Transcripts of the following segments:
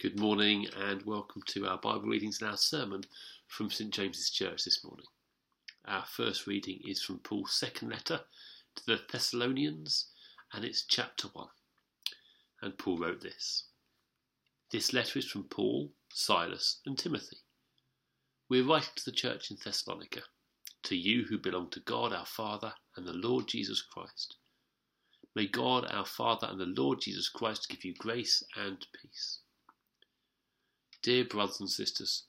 Good morning and welcome to our Bible readings and our sermon from St James's Church this morning. Our first reading is from Paul's second letter to the Thessalonians and it's chapter 1. And Paul wrote this This letter is from Paul, Silas, and Timothy. We are writing to the church in Thessalonica, to you who belong to God our Father and the Lord Jesus Christ. May God our Father and the Lord Jesus Christ give you grace and peace. Dear brothers and sisters,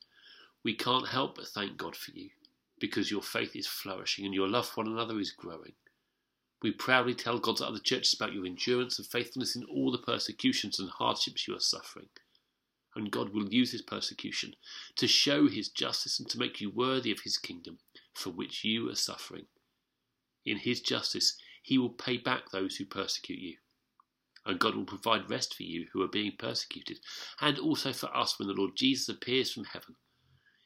we can't help but thank God for you, because your faith is flourishing and your love for one another is growing. We proudly tell God's other churches about your endurance and faithfulness in all the persecutions and hardships you are suffering. And God will use this persecution to show his justice and to make you worthy of his kingdom for which you are suffering. In his justice, he will pay back those who persecute you and God will provide rest for you who are being persecuted, and also for us when the Lord Jesus appears from heaven.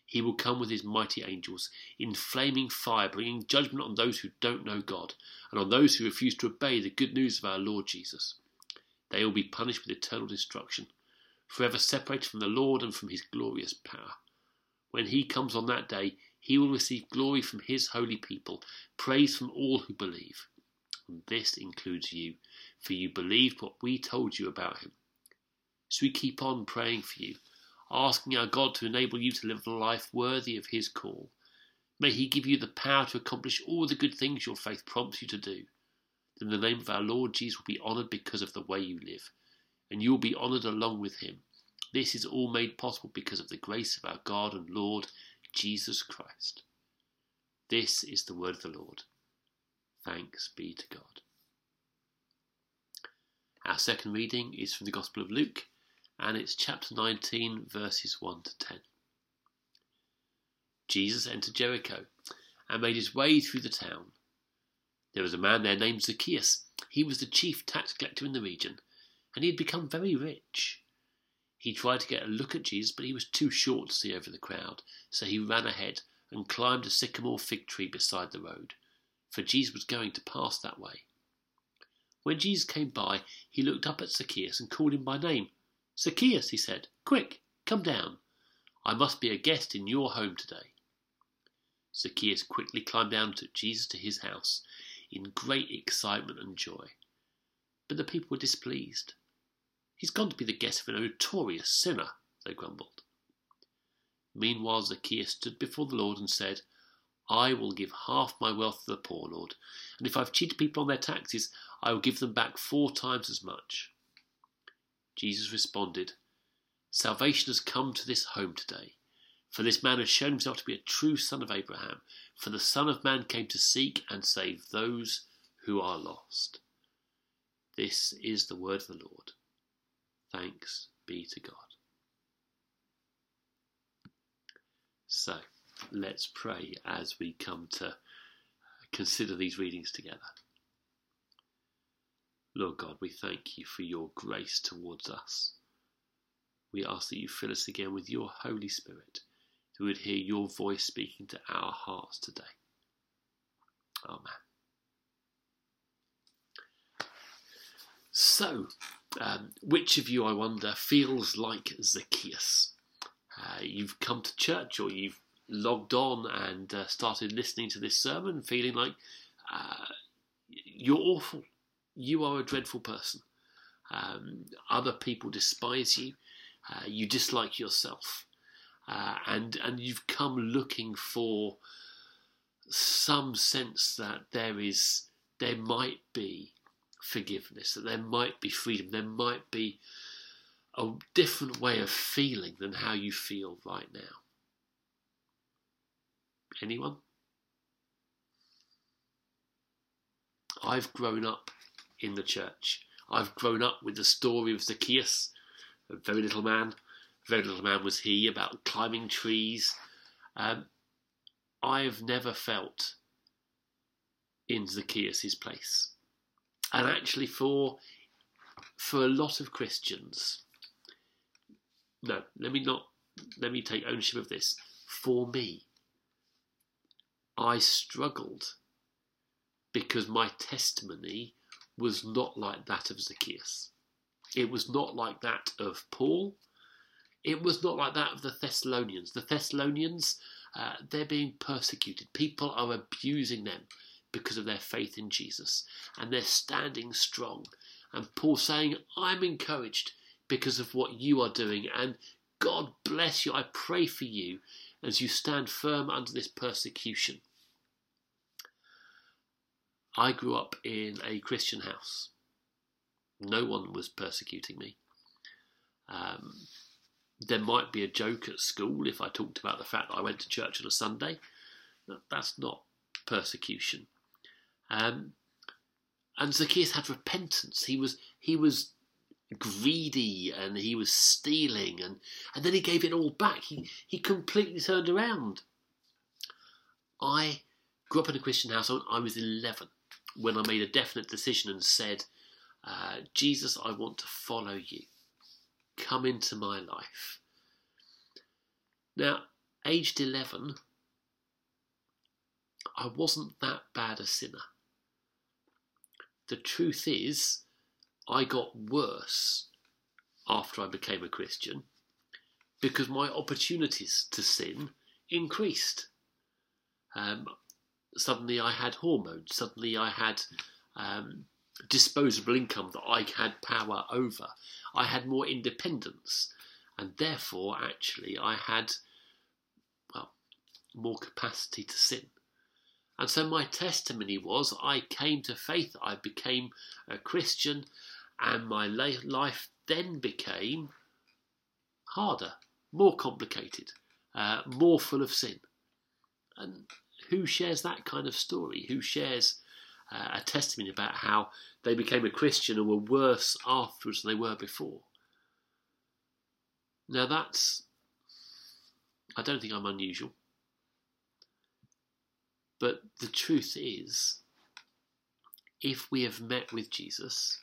He will come with his mighty angels in flaming fire, bringing judgment on those who don't know God, and on those who refuse to obey the good news of our Lord Jesus. They will be punished with eternal destruction, forever separated from the Lord and from his glorious power. When he comes on that day, he will receive glory from his holy people, praise from all who believe. And this includes you for you believed what we told you about him. So we keep on praying for you, asking our God to enable you to live a life worthy of his call. May he give you the power to accomplish all the good things your faith prompts you to do. Then the name of our Lord Jesus will be honoured because of the way you live, and you will be honoured along with him. This is all made possible because of the grace of our God and Lord Jesus Christ. This is the word of the Lord. Thanks be to God. Our second reading is from the Gospel of Luke, and it's chapter 19, verses 1 to 10. Jesus entered Jericho and made his way through the town. There was a man there named Zacchaeus. He was the chief tax collector in the region, and he had become very rich. He tried to get a look at Jesus, but he was too short to see over the crowd, so he ran ahead and climbed a sycamore fig tree beside the road, for Jesus was going to pass that way. When Jesus came by, he looked up at Zacchaeus and called him by name. Zacchaeus, he said, quick, come down. I must be a guest in your home today. Zacchaeus quickly climbed down and took Jesus to his house in great excitement and joy. But the people were displeased. He's gone to be the guest of a notorious sinner, they grumbled. Meanwhile, Zacchaeus stood before the Lord and said, I will give half my wealth to the poor, Lord, and if I've cheated people on their taxes, I will give them back four times as much. Jesus responded, Salvation has come to this home today, for this man has shown himself to be a true son of Abraham, for the Son of Man came to seek and save those who are lost. This is the word of the Lord. Thanks be to God. So, let's pray as we come to consider these readings together. Lord God, we thank you for your grace towards us. We ask that you fill us again with your Holy Spirit, who would hear your voice speaking to our hearts today. Amen. So, um, which of you, I wonder, feels like Zacchaeus? Uh, you've come to church or you've logged on and uh, started listening to this sermon feeling like uh, you're awful you are a dreadful person. Um, other people despise you. Uh, you dislike yourself, uh, and and you've come looking for some sense that there is there might be forgiveness, that there might be freedom, there might be a different way of feeling than how you feel right now. Anyone? I've grown up in the church. I've grown up with the story of Zacchaeus, a very little man. Very little man was he, about climbing trees. Um, I've never felt in Zacchaeus' place. And actually, for for a lot of Christians, no, let me not let me take ownership of this. For me, I struggled because my testimony was not like that of Zacchaeus. It was not like that of Paul, It was not like that of the Thessalonians. The Thessalonians, uh, they're being persecuted. People are abusing them because of their faith in Jesus, and they're standing strong. And Paul saying, I'm encouraged because of what you are doing, and God bless you. I pray for you as you stand firm under this persecution. I grew up in a Christian house. No one was persecuting me. Um, there might be a joke at school if I talked about the fact that I went to church on a Sunday. That's not persecution. Um, and Zacchaeus had repentance. He was he was greedy and he was stealing and, and then he gave it all back. He he completely turned around. I grew up in a Christian household. I was eleven when I made a definite decision and said, uh, Jesus, I want to follow you. Come into my life. Now, aged 11, I wasn't that bad a sinner. The truth is, I got worse after I became a Christian because my opportunities to sin increased. Um, suddenly I had hormones, suddenly I had um, disposable income that I had power over. I had more independence, and therefore, actually, I had, well, more capacity to sin. And so my testimony was I came to faith, I became a Christian, and my life then became harder, more complicated, uh, more full of sin. And who shares that kind of story? Who shares uh, a testimony about how they became a Christian and were worse afterwards than they were before? Now that's, I don't think I'm unusual. But the truth is, if we have met with Jesus,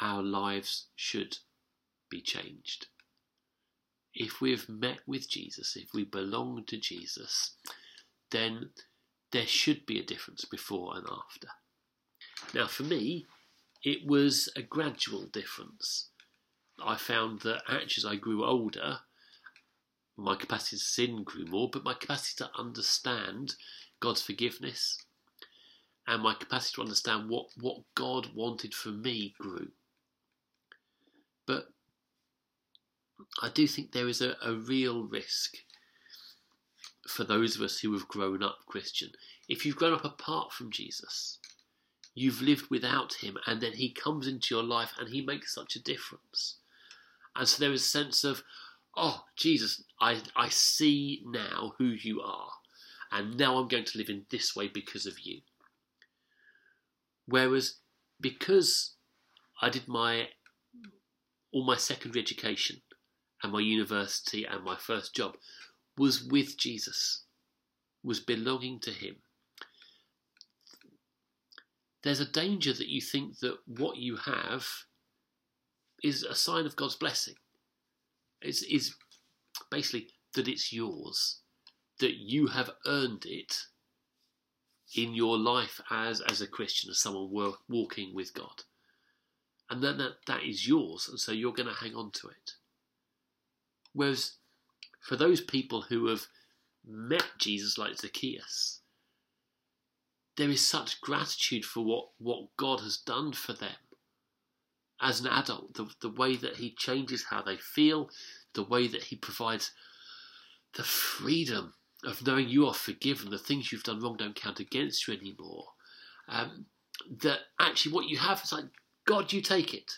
our lives should be changed. If we have met with Jesus, if we belong to Jesus, then there should be a difference before and after. Now, for me, it was a gradual difference. I found that actually, as I grew older, my capacity to sin grew more, but my capacity to understand God's forgiveness and my capacity to understand what, what God wanted for me grew. But I do think there is a, a real risk for those of us who have grown up Christian. If you've grown up apart from Jesus, you've lived without him, and then he comes into your life and he makes such a difference. And so there is a sense of, oh, Jesus, I, I see now who you are, and now I'm going to live in this way because of you. Whereas, because I did my all my secondary education and my university and my first job was with Jesus, was belonging to Him. There's a danger that you think that what you have is a sign of God's blessing. It's, is basically that it's yours, that you have earned it in your life as, as a Christian, as someone walking with God. And then that, that is yours, and so you're going to hang on to it. Whereas for those people who have met Jesus like Zacchaeus, there is such gratitude for what, what God has done for them as an adult, the, the way that He changes how they feel, the way that He provides the freedom of knowing you are forgiven, the things you've done wrong don't count against you anymore. Um, that actually what you have is like, God, you take it.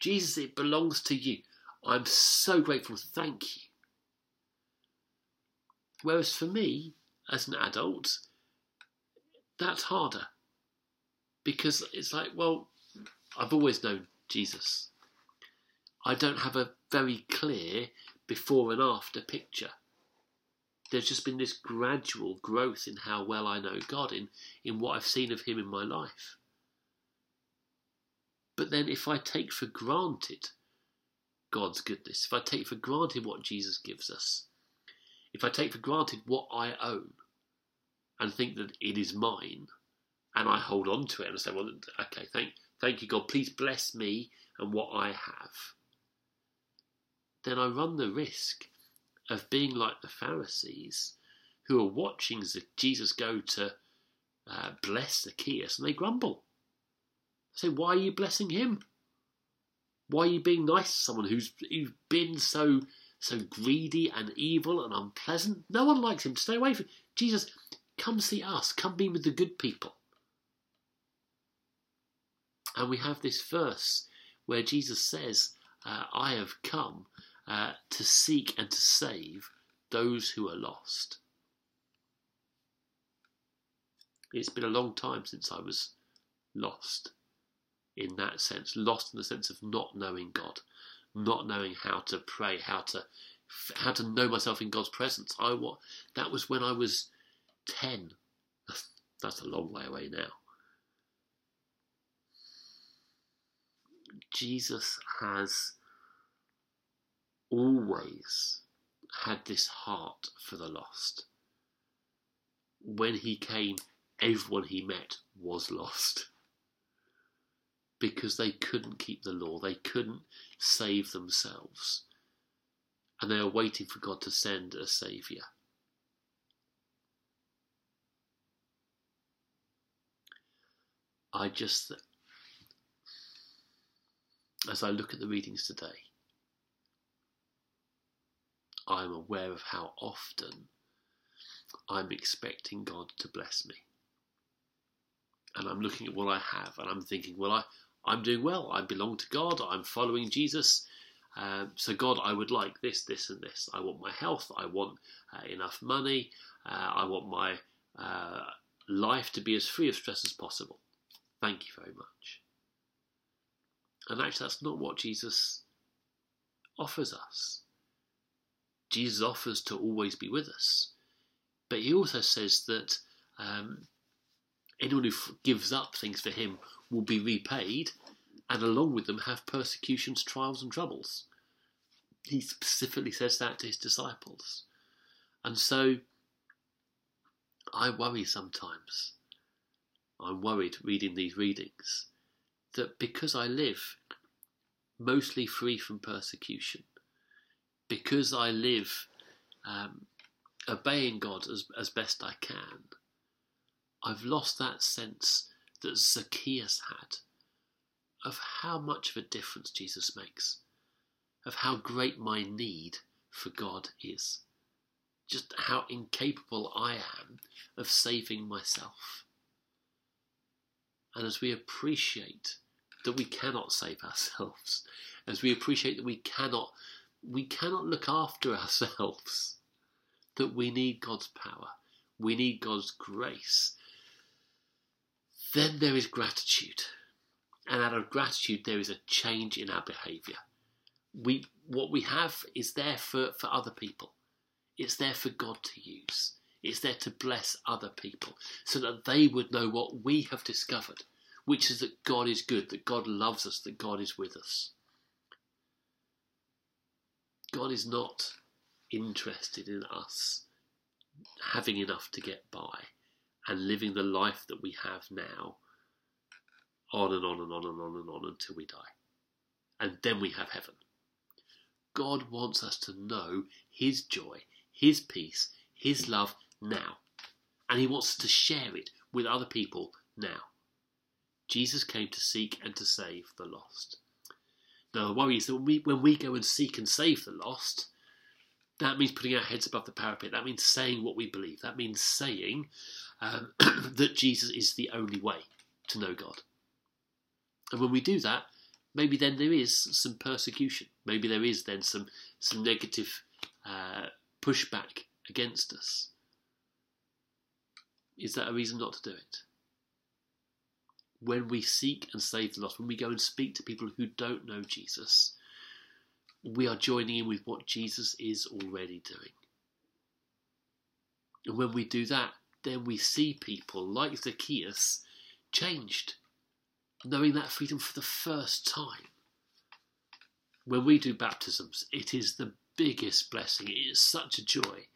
Jesus, it belongs to you. I'm so grateful. Thank you. Whereas for me, as an adult, that's harder. Because it's like, well, I've always known Jesus. I don't have a very clear before and after picture. There's just been this gradual growth in how well I know God, in, in what I've seen of Him in my life. But then if I take for granted God's goodness, if I take for granted what Jesus gives us, if I take for granted what I own and think that it is mine, and I hold on to it and say, well, okay, thank, thank you, God, please bless me and what I have, then I run the risk of being like the Pharisees who are watching Jesus go to uh, bless Zacchaeus and they grumble. They say, Why are you blessing him? Why are you being nice to someone who's, who's been so so greedy and evil and unpleasant? No one likes him. Stay away from Jesus. Come see us. Come be with the good people. And we have this verse where Jesus says, uh, I have come uh, to seek and to save those who are lost. It's been a long time since I was lost in that sense, lost in the sense of not knowing God, not knowing how to pray, how to how to know myself in God's presence. I what that was when I was ten. That's a long way away now. Jesus has always had this heart for the lost. When he came, everyone he met was lost because they couldn't keep the law, they couldn't save themselves, and they are waiting for God to send a Saviour. I just, as I look at the readings today, I'm aware of how often I'm expecting God to bless me. And I'm looking at what I have and I'm thinking, well, I, I'm doing well. I belong to God. I'm following Jesus. Um, so, God, I would like this, this, and this. I want my health. I want uh, enough money. Uh, I want my uh, life to be as free of stress as possible. Thank you very much. And actually, that's not what Jesus offers us. Jesus offers to always be with us. But he also says that um, anyone who gives up things for him will be repaid, and along with them have persecutions, trials, and troubles. He specifically says that to his disciples. And so I worry sometimes. I'm worried reading these readings that because I live mostly free from persecution, because I live um, obeying God as, as best I can, I've lost that sense that Zacchaeus had of how much of a difference Jesus makes, of how great my need for God is, just how incapable I am of saving myself. And as we appreciate that we cannot save ourselves, as we appreciate that we cannot we cannot look after ourselves, that we need God's power, we need God's grace, then there is gratitude. And out of gratitude, there is a change in our behaviour. We, what we have is there for, for other people. It's there for God to use. It's there to bless other people so that they would know what we have discovered, which is that God is good, that God loves us, that God is with us. God is not interested in us having enough to get by and living the life that we have now on and on and on and on and on until we die. And then we have heaven. God wants us to know His joy, His peace, His love now. And He wants us to share it with other people now. Jesus came to seek and to save the lost. Now, the worry is that when we, when we go and seek and save the lost, that means putting our heads above the parapet. That means saying what we believe. That means saying um, that Jesus is the only way to know God. And when we do that, maybe then there is some persecution. Maybe there is then some some negative uh, pushback against us. Is that a reason not to do it? When we seek and save the lost, when we go and speak to people who don't know Jesus, we are joining in with what Jesus is already doing. And when we do that, then we see people like Zacchaeus changed, knowing that freedom for the first time. When we do baptisms, it is the biggest blessing. It is such a joy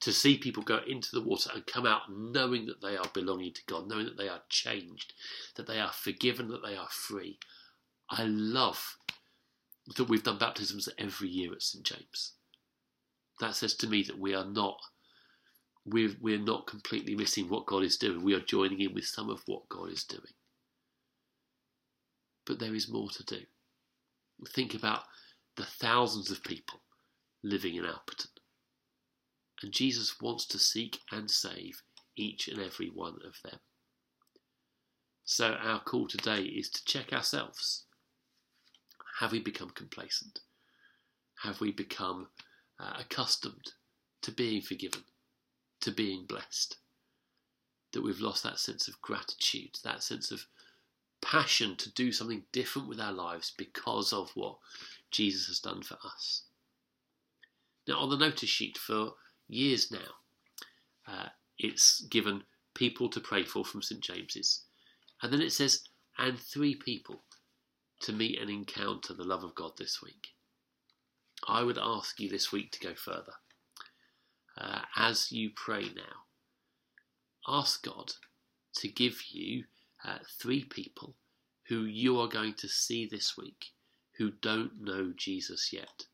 to see people go into the water and come out knowing that they are belonging to God, knowing that they are changed, that they are forgiven, that they are free. I love that we've done baptisms every year at St James. That says to me that we are not we're, we're not completely missing what God is doing. We are joining in with some of what God is doing. But there is more to do. Think about the thousands of people living in Alperton. And Jesus wants to seek and save each and every one of them. So, our call today is to check ourselves. Have we become complacent? Have we become uh, accustomed to being forgiven, to being blessed? That we've lost that sense of gratitude, that sense of passion to do something different with our lives because of what Jesus has done for us. Now, on the notice sheet for years now, uh, it's given people to pray for from St James's. And then it says, and three people to meet and encounter the love of God this week. I would ask you this week to go further. Uh, as you pray now, ask God to give you uh, three people who you are going to see this week who don't know Jesus yet.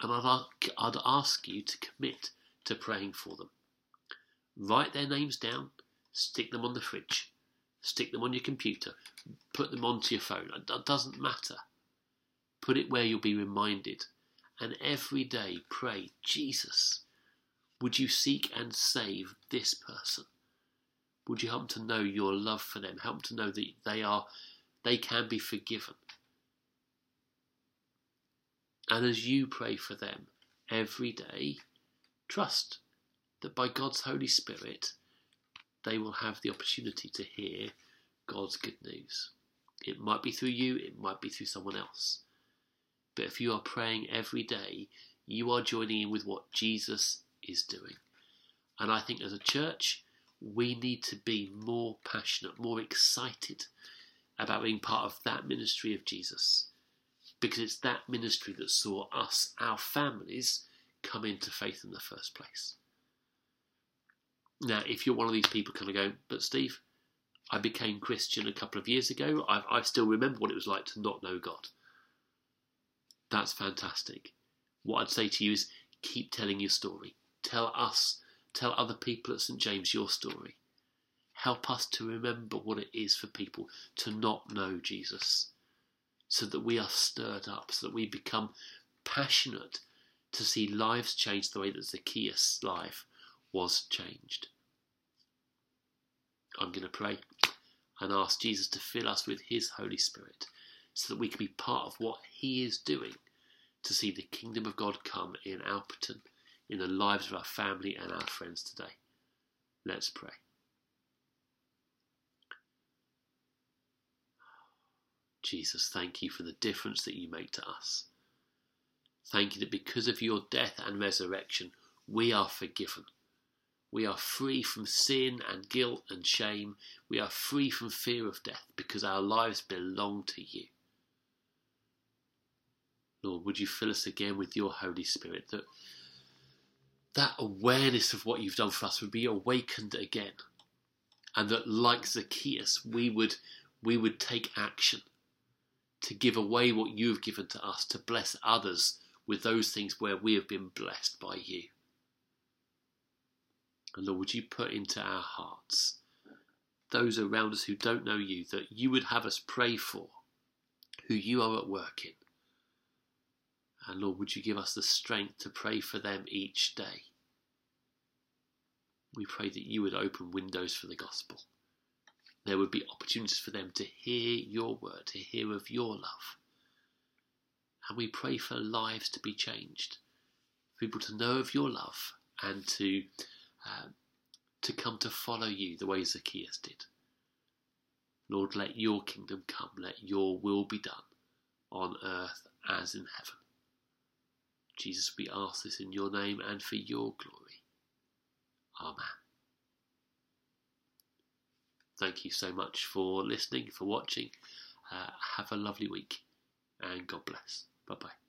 And I'd, I'd ask you to commit to praying for them. Write their names down, stick them on the fridge, stick them on your computer, put them onto your phone. It doesn't matter. Put it where you'll be reminded. And every day pray, Jesus, would you seek and save this person? Would you help them to know your love for them? Help them to know that they are they can be forgiven. And as you pray for them every day, trust that by God's Holy Spirit, they will have the opportunity to hear God's good news. It might be through you, it might be through someone else. But if you are praying every day, you are joining in with what Jesus is doing. And I think as a church, we need to be more passionate, more excited about being part of that ministry of Jesus. Because it's that ministry that saw us, our families, come into faith in the first place. Now, if you're one of these people kind of go, but Steve, I became Christian a couple of years ago, I, I still remember what it was like to not know God. That's fantastic. What I'd say to you is keep telling your story. Tell us Tell other people at St. James your story. Help us to remember what it is for people to not know Jesus, so that we are stirred up, so that we become passionate to see lives change the way that Zacchaeus' life was changed. I'm going to pray and ask Jesus to fill us with His Holy Spirit so that we can be part of what He is doing to see the kingdom of God come in Alperton in the lives of our family and our friends today. Let's pray. Jesus, thank you for the difference that you make to us. Thank you that because of your death and resurrection, we are forgiven. We are free from sin and guilt and shame. We are free from fear of death because our lives belong to you. Lord, would you fill us again with your Holy Spirit that that awareness of what you've done for us would be awakened again. And that like Zacchaeus, we would we would take action to give away what you have given to us, to bless others with those things where we have been blessed by you. And Lord, would you put into our hearts those around us who don't know you, that you would have us pray for, who you are at work in. And Lord, would you give us the strength to pray for them each day? We pray that you would open windows for the gospel. There would be opportunities for them to hear your word, to hear of your love. And we pray for lives to be changed, for people to know of your love and to uh, to come to follow you the way Zacchaeus did. Lord, let your kingdom come, let your will be done on earth as in heaven. Jesus, we ask this in your name and for your glory. Amen. Thank you so much for listening, for watching. Uh, have a lovely week, and God bless. Bye bye.